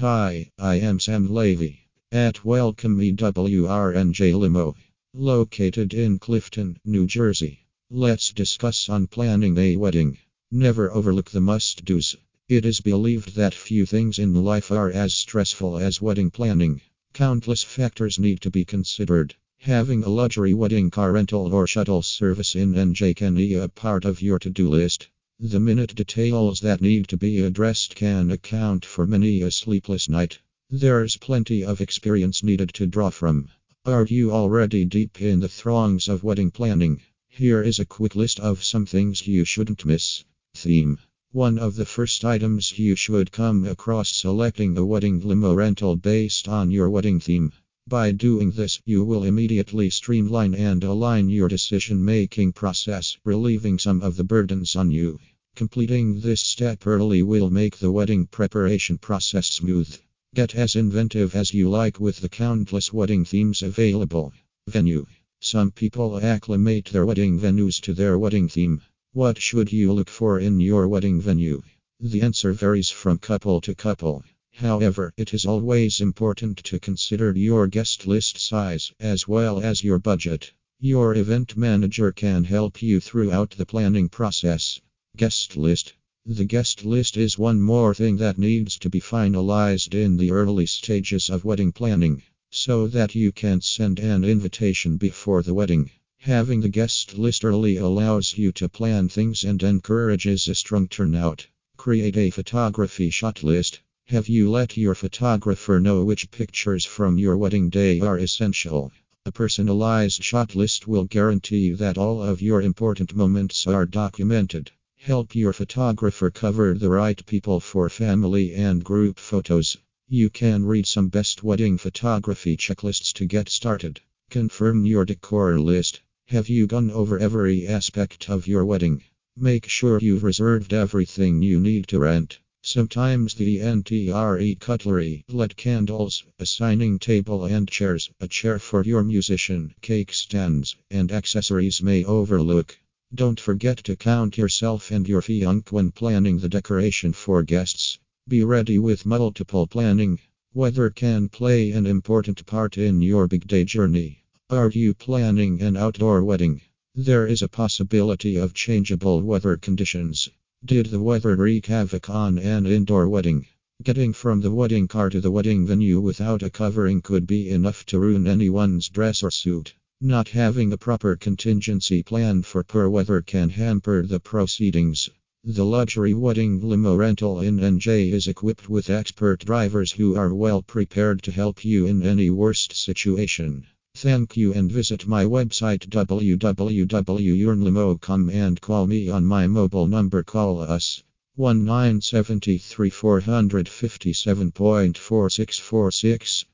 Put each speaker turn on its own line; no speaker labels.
Hi, I am Sam Levy at Welcome EWRNJ Limo, located in Clifton, New Jersey. Let's discuss on planning a wedding. Never overlook the must-dos. It is believed that few things in life are as stressful as wedding planning. Countless factors need to be considered. Having a luxury wedding car rental or shuttle service in NJ can be a part of your to-do list. The minute details that need to be addressed can account for many a sleepless night. There's plenty of experience needed to draw from. Are you already deep in the throngs of wedding planning? Here is a quick list of some things you shouldn't miss. Theme One of the first items you should come across selecting a wedding limo rental based on your wedding theme. By doing this, you will immediately streamline and align your decision making process, relieving some of the burdens on you. Completing this step early will make the wedding preparation process smooth. Get as inventive as you like with the countless wedding themes available. Venue Some people acclimate their wedding venues to their wedding theme. What should you look for in your wedding venue? The answer varies from couple to couple. However, it is always important to consider your guest list size as well as your budget. Your event manager can help you throughout the planning process. Guest list. The guest list is one more thing that needs to be finalized in the early stages of wedding planning so that you can send an invitation before the wedding. Having the guest list early allows you to plan things and encourages a strong turnout. Create a photography shot list. Have you let your photographer know which pictures from your wedding day are essential? A personalized shot list will guarantee that all of your important moments are documented. Help your photographer cover the right people for family and group photos. You can read some best wedding photography checklists to get started. Confirm your decor list. Have you gone over every aspect of your wedding? Make sure you've reserved everything you need to rent. Sometimes the NTRE cutlery, LED candles, a signing table and chairs, a chair for your musician, cake stands, and accessories may overlook. Don't forget to count yourself and your fiancé when planning the decoration for guests. Be ready with multiple planning. Weather can play an important part in your big day journey. Are you planning an outdoor wedding? There is a possibility of changeable weather conditions. Did the weather wreak havoc on an indoor wedding? Getting from the wedding car to the wedding venue without a covering could be enough to ruin anyone's dress or suit. Not having a proper contingency plan for poor weather can hamper the proceedings. The luxury wedding limo rental in NJ is equipped with expert drivers who are well prepared to help you in any worst situation. Thank you and visit my website www.ewrnjlimo.com and call me on my mobile number. Call us 1973 457.4646.